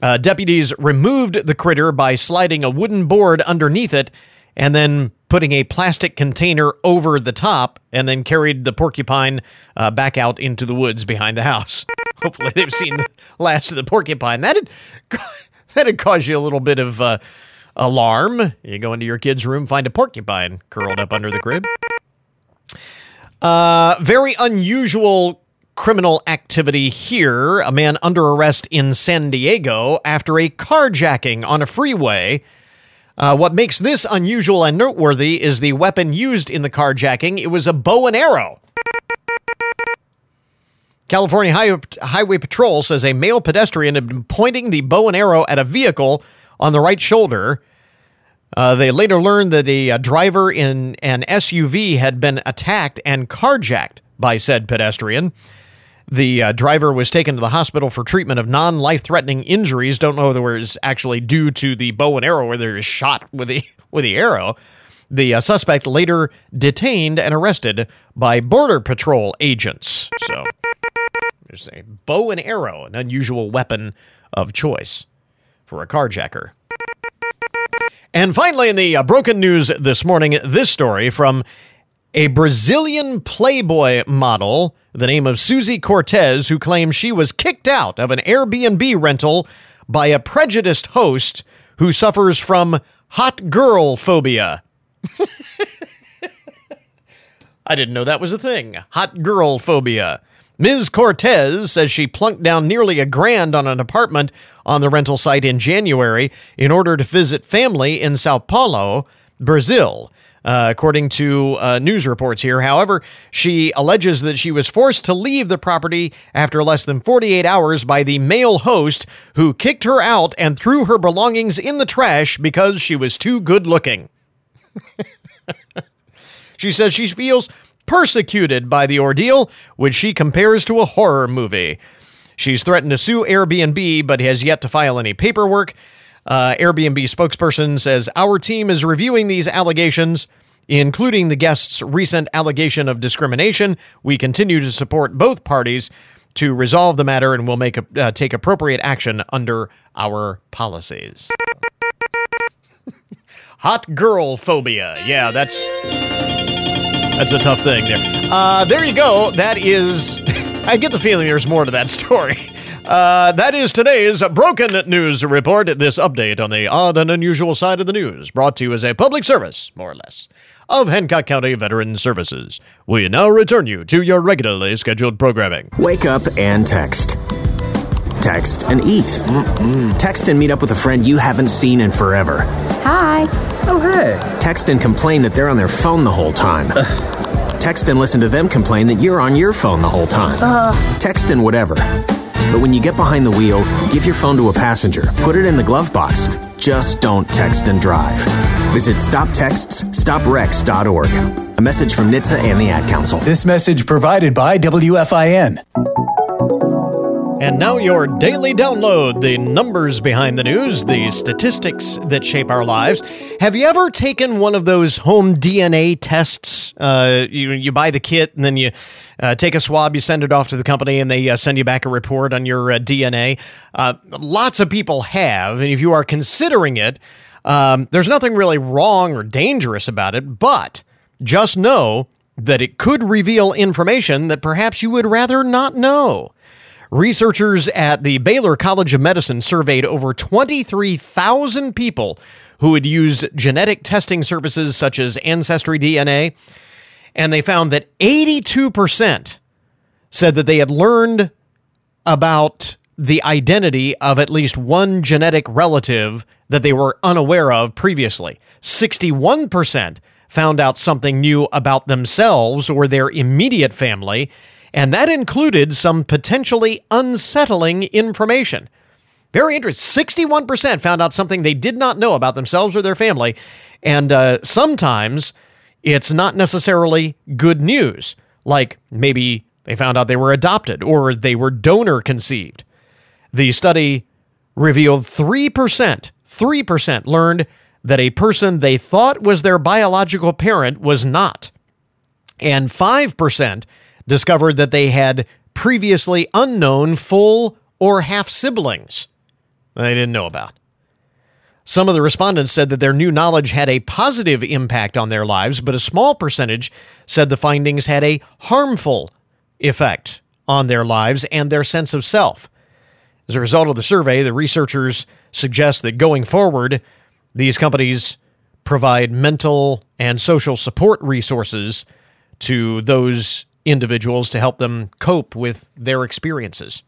Uh, deputies removed the critter by sliding a wooden board underneath it and then putting a plastic container over the top, and then carried the porcupine uh, back out into the woods behind the house. Hopefully, they've seen the last of the porcupine. That'd that'd cause you a little bit of uh, alarm. You go into your kid's room, find a porcupine curled up under the crib. Uh, very unusual criminal activity here. A man under arrest in San Diego after a carjacking on a freeway uh, what makes this unusual and noteworthy is the weapon used in the carjacking. It was a bow and arrow. California High- Highway Patrol says a male pedestrian had been pointing the bow and arrow at a vehicle on the right shoulder. Uh, they later learned that a, a driver in an SUV had been attacked and carjacked by said pedestrian. The uh, driver was taken to the hospital for treatment of non life threatening injuries. Don't know whether it was actually due to the bow and arrow, whether he was shot with the, with the arrow. The uh, suspect later detained and arrested by Border Patrol agents. So, there's a bow and arrow, an unusual weapon of choice for a carjacker. And finally, in the uh, broken news this morning, this story from a Brazilian Playboy model, the name of Suzy Cortez, who claims she was kicked out of an Airbnb rental by a prejudiced host who suffers from hot girl phobia. I didn't know that was a thing. Hot girl phobia. Ms. Cortez says she plunked down nearly a grand on an apartment on the rental site in January in order to visit family in Sao Paulo, Brazil. Uh, according to uh, news reports here. However, she alleges that she was forced to leave the property after less than 48 hours by the male host who kicked her out and threw her belongings in the trash because she was too good looking. she says she feels persecuted by the ordeal, which she compares to a horror movie. She's threatened to sue Airbnb, but has yet to file any paperwork. Uh, Airbnb spokesperson says Our team is reviewing these allegations, including the guest's recent allegation of discrimination. We continue to support both parties to resolve the matter and will make a, uh, take appropriate action under our policies. Hot girl phobia. Yeah, that's that's a tough thing there. Uh, there you go. That is. I get the feeling there's more to that story. Uh, that is today's Broken News Report. This update on the odd and unusual side of the news, brought to you as a public service, more or less, of Hancock County Veteran Services. We now return you to your regularly scheduled programming. Wake up and text. Text and eat. Mm-mm. Text and meet up with a friend you haven't seen in forever. Hi. Oh, hey. Text and complain that they're on their phone the whole time. Text and listen to them complain that you're on your phone the whole time. Text and whatever. But when you get behind the wheel, give your phone to a passenger. Put it in the glove box. Just don't text and drive. Visit stoptextsstopwrecks.org. A message from NHTSA and the Ad Council. This message provided by WFIN. And now your daily download, the numbers behind the news, the statistics that shape our lives. Have you ever taken one of those home DNA tests? Uh, you, you buy the kit and then you uh, take a swab, you send it off to the company, and they uh, send you back a report on your uh, DNA. Uh, lots of people have, and if you are considering it, um, there's nothing really wrong or dangerous about it, but just know that it could reveal information that perhaps you would rather not know. Researchers at the Baylor College of Medicine surveyed over 23,000 people who had used genetic testing services such as Ancestry DNA, and they found that 82% said that they had learned about the identity of at least one genetic relative that they were unaware of previously. 61% found out something new about themselves or their immediate family, and that included some potentially unsettling information. Very interesting. 61% found out something they did not know about themselves or their family, and uh, sometimes it's not necessarily good news, like maybe they found out they were adopted or they were donor conceived. The study revealed 3%, 3% learned that a person they thought was their biological parent was not. And 5% discovered that they had previously unknown full or half siblings they didn't know about. Some of the respondents said that their new knowledge had a positive impact on their lives, but a small percentage said the findings had a harmful effect on their lives and their sense of self. As a result of the survey, the researchers suggest that going forward, these companies provide mental and social support resources to those individuals to help them cope with their experiences.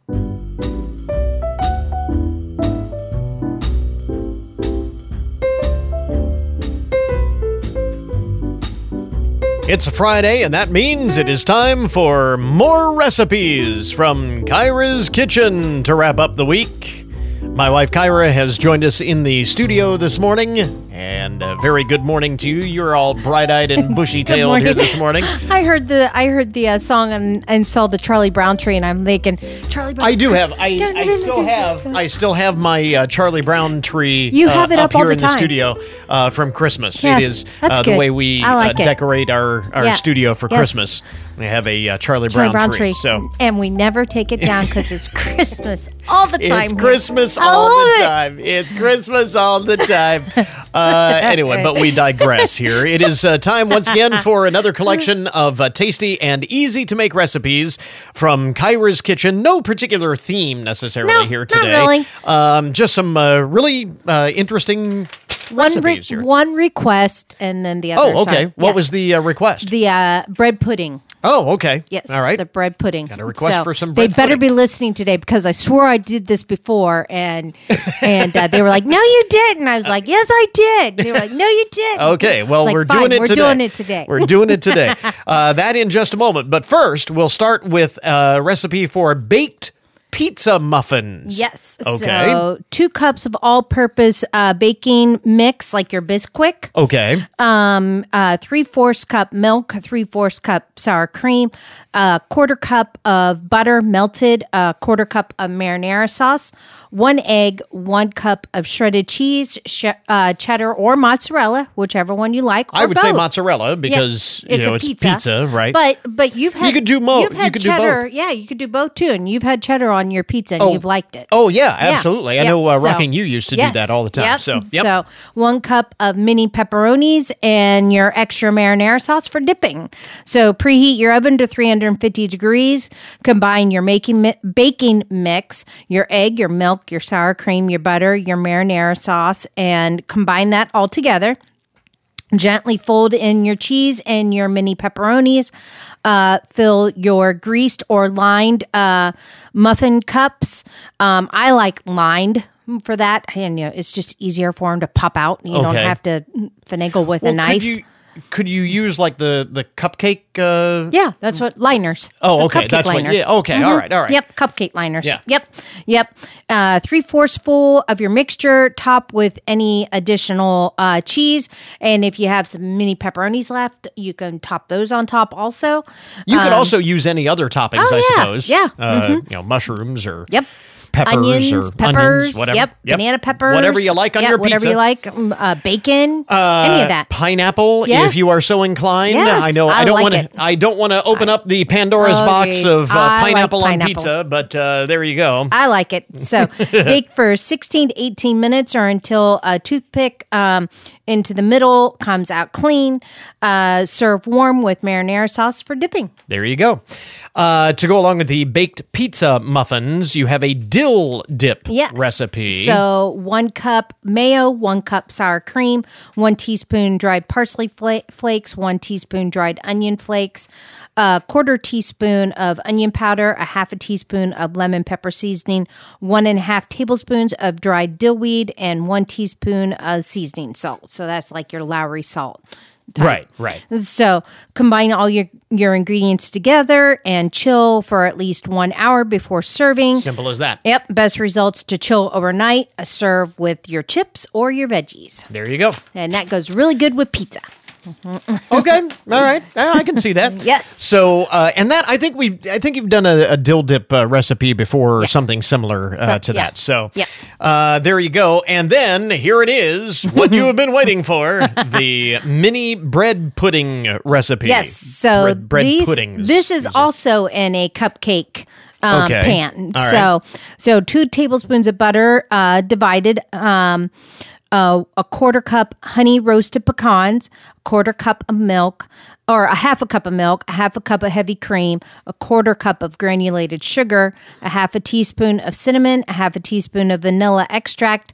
It's a Friday, and that means it is time for more recipes from Kyra's Kitchen to wrap up the week. My wife Kyra has joined us in the studio this morning, and a very good morning to you. You're all bright-eyed and bushy-tailed here this morning. I heard the I heard the uh, song and, and saw the Charlie Brown tree, and I'm thinking Charlie Brown. I do have. I, I still have. I still have my uh, Charlie Brown tree. You have uh, it up all here the in the studio uh, from Christmas. Yes, it is uh, the way we like uh, decorate our, our Yeah. studio for Yes. Christmas. We have a uh, Charlie, Charlie Brown, Brown tree. So and we never take it down because it's Christmas all the time. It's. Christmas all the it. time. It's Christmas all the time. Uh, anyway, but we digress here. It is uh, time once again for another collection of uh, tasty and easy to make recipes from Kyra's Kitchen. No particular theme necessarily No, here not today. really. Um, just some uh, really uh, interesting One re- one request, and then the other. Oh, okay. side. What Yeah. was the uh, request? the uh, bread pudding? Oh, okay. Yes. All right. The bread pudding. Got a request So for some They better pudding. be listening today because I swore I did this before, and and uh, they were like, "No, you didn't." And I was like, "Yes, I did." They were like, "No, you didn't." Okay, well, like, we're doing it we're today. doing it today. We're doing it today. uh, that in just a moment. But first, we'll start with a recipe for baked pizza muffins. Yes. Okay. So two cups of all-purpose uh, baking mix, like your Bisquick. Okay. Um, uh, three fourths cup milk, three fourths cup sour cream, a quarter cup of butter melted, a quarter cup of marinara sauce, one egg, one cup of shredded cheese, sh- uh, cheddar or mozzarella, whichever one you like. I would say mozzarella because Yeah, you know a it's pizza, right? But but you've had could do mo- You've you could do both. Yeah, you could do both too, and you've had cheddar on your pizza and Oh. you've liked it. oh yeah, Yeah. absolutely. I Yep. know uh, So- Rocking You used to do that all the time. Yep. So yep. So one cup of mini pepperonis and your extra marinara sauce for dipping. So preheat your oven to 350 degrees. Combine your making mi- baking mix, your egg, your milk, your sour cream, your butter, your marinara sauce, and combine that all together. Gently fold in your cheese and your mini pepperonis. Uh, fill your greased or lined uh, muffin cups. Um, I like lined for that. And you know, it's just easier for them to pop out. You don't have to finagle with Well, a knife. You could you use like the the cupcake? Uh, yeah, that's what liners. Oh, The okay, cupcake that's what- liners. yeah, okay, all right, all right. Yep, cupcake liners. Yeah. Yep, yep. Uh, Three fourths full of your mixture. Top with any additional uh, cheese, and if you have some mini pepperonis left, you can top those on top also. You could Um, also use any other toppings, oh, I yeah, suppose. yeah, Uh, mhm. You know, mushrooms or Yep. Peppers onions, or peppers, onions, whatever. Yep, banana peppers, whatever you like on yeah, your whatever pizza. Whatever you like, um, uh, bacon, Uh, any of that. Pineapple, Yes. if you are so inclined. Yes, I know I, I don't like want to. I don't want to open up the Pandora's Oh, box geez. of uh, I like pineapple on pizza, but uh, there you go. I like it. So bake for 16 to 18 minutes or until a toothpick um, into the middle comes out clean. Uh, serve warm with marinara sauce for dipping. There you go. Uh, to go along with the baked pizza muffins, you have a dill dip Yes. recipe. So one cup mayo, one cup sour cream, one teaspoon dried parsley fla- flakes, one teaspoon dried onion flakes, a quarter teaspoon of onion powder, a half a teaspoon of lemon pepper seasoning, one and a half tablespoons of dried dill weed, and one teaspoon of seasoning salt. So that's like your Lawry salt. type. right, right. So combine all your your ingredients together and chill for at least one hour before serving. Simple as that. Yep, best results to chill overnight. Serve with your chips or your veggies, There you go. and that goes really good with pizza. Okay, all right. I can see that. Yes. So, uh, and that I think we, I think you've done a, a dill dip uh, recipe before or something similar uh, So- to yeah. that. So, Yeah. uh, there you go. And then here it is, what you have been waiting for: the mini bread pudding recipe. Yes. So bread, bread these, puddings. This is also in a cupcake. Um, Okay. pan. All right. So, so two tablespoons of butter uh, divided, um, uh, a quarter cup honey roasted pecans, a quarter cup of milk, or a half a cup of milk, a half a cup of heavy cream, a quarter cup of granulated sugar, a half a teaspoon of cinnamon, a half a teaspoon of vanilla extract,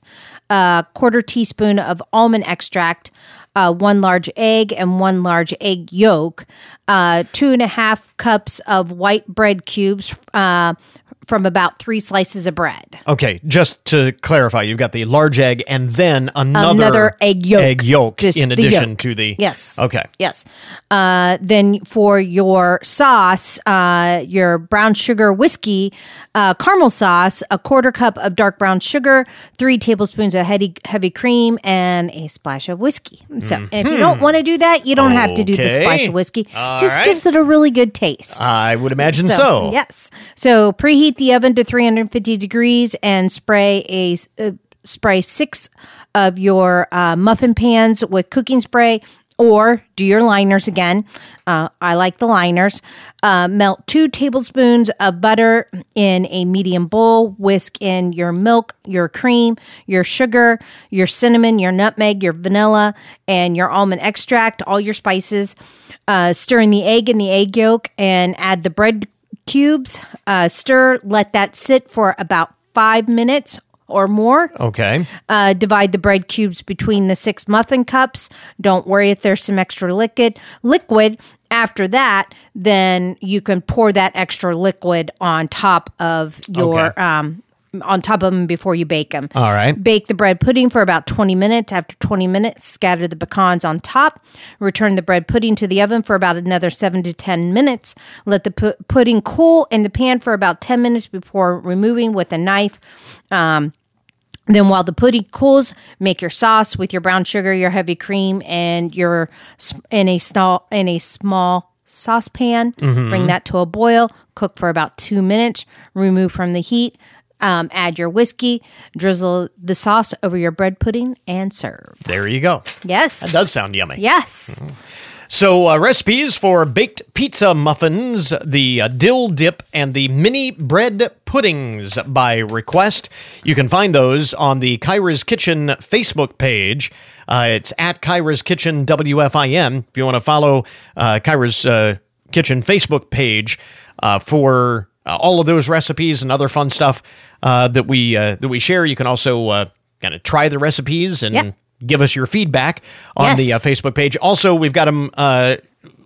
a quarter teaspoon of almond extract, uh, one large egg and one large egg yolk, uh, two and a half cups of white bread cubes uh, from about three slices of bread. Okay, just to clarify, you've got the large egg and then another, Another egg yolk. egg yolk in the addition yolk. to the Yes. Okay. Yes. Uh, then for your sauce, uh, your brown sugar whiskey uh, caramel sauce, a quarter cup of dark brown sugar, three tablespoons of heavy heavy cream, and a splash of whiskey. So, and if you don't want to do that, you don't have to do the Mm-hmm. Splash of whiskey. All Just right. gives it a really good taste. I would imagine so. Yes. So preheat the oven to 350 degrees and spray a uh, spray six of your uh, muffin pans with cooking spray. Or do your liners again. Uh, I like the liners. Uh, melt two tablespoons of butter in a medium bowl. Whisk in your milk, your cream, your sugar, your cinnamon, your nutmeg, your vanilla, and your almond extract, all your spices. Uh, stir in the egg and the egg yolk and add the bread cubes. Uh, stir, let that sit for about five minutes or more. Okay. Uh, divide the bread cubes between the six muffin cups. Don't worry if there's some extra liquid. Liquid. After that, then you can pour that extra liquid on top of your Okay. um on top of them before you bake them. All right. Bake the bread pudding for about 20 minutes. After 20 minutes, scatter the pecans on top. Return the bread pudding to the oven for about another 7 to 10 minutes. Let the pu- pudding cool in the pan for about 10 minutes before removing with a knife. Um, then, while the pudding cools, make your sauce with your brown sugar, your heavy cream, and your in a small in a small saucepan. Mhm. Bring that to a boil. Cook for about two minutes. Remove from the heat. Um, add your whiskey. Drizzle the sauce over your bread pudding and serve. There you go. Yes, That does sound yummy. Yes. So, uh, recipes for baked pizza muffins, the uh, dill dip, and the mini bread puddings by request. You can find those on the Kyra's Kitchen Facebook page. Uh, it's at Kyra's Kitchen WFIN. If you want to follow uh, Kyra's uh, Kitchen Facebook page uh, for uh, all of those recipes and other fun stuff uh, that we uh, that we share, you can also uh, kind of try the recipes and Yep. give us your feedback on Yes. the uh, Facebook page. Also, we've got them uh,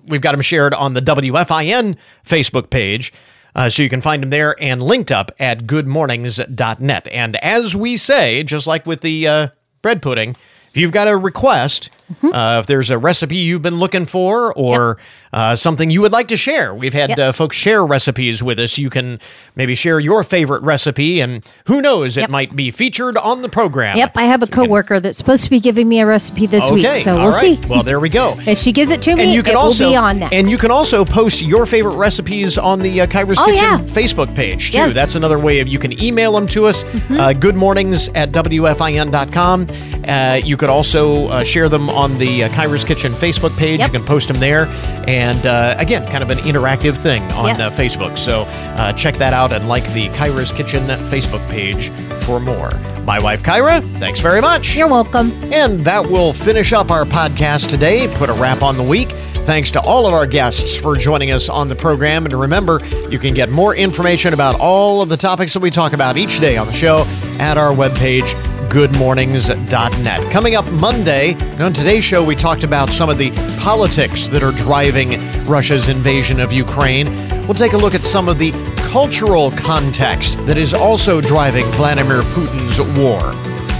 we've got them shared on the WFIN Facebook page. Uh, so you can find them there and linked up at goodmornings.net. And as we say, just like with the uh, bread pudding, if you've got a request, uh, if there's a recipe you've been looking for or uh, something you would like to share, we've had uh, folks share recipes with us. You can maybe share your favorite recipe, and who knows, it might be featured on the program. Yep, I have a coworker that's supposed to be giving me a recipe this week, so we'll right. see. Well, there we go. If she gives it to me, and you can it also will be on next. and you can also post your favorite recipes on the uh, Kyra's Oh, Kitchen yeah. Facebook page too. Yes. Mm-hmm. That's another way of you can email them to us. Uh, good mornings at wfin.com. Uh, you could also uh, share them on the uh, Kyra's Kitchen Facebook page. You can post them there, and uh, again, kind of an interactive thing on Yes. uh, Facebook. So uh, check that out and like the Kyra's Kitchen Facebook page for more. My wife Kyra, thanks very much. You're welcome. And that will finish up our podcast today, put a wrap on the week. Thanks to all of our guests for joining us on the program. And remember, you can get more information about all of the topics that we talk about each day on the show at our webpage, goodmornings.net. Coming up Monday, on today's show, we talked about some of the politics that are driving Russia's invasion of Ukraine. We'll take a look at some of the cultural context that is also driving Vladimir Putin's war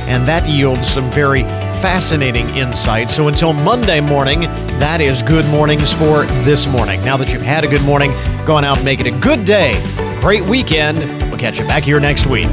and that yields some very fascinating insight. So until Monday morning, that is good mornings for this morning. Now that you've had a good morning, go on out and make it a good day. Great weekend. We'll catch you back here next week.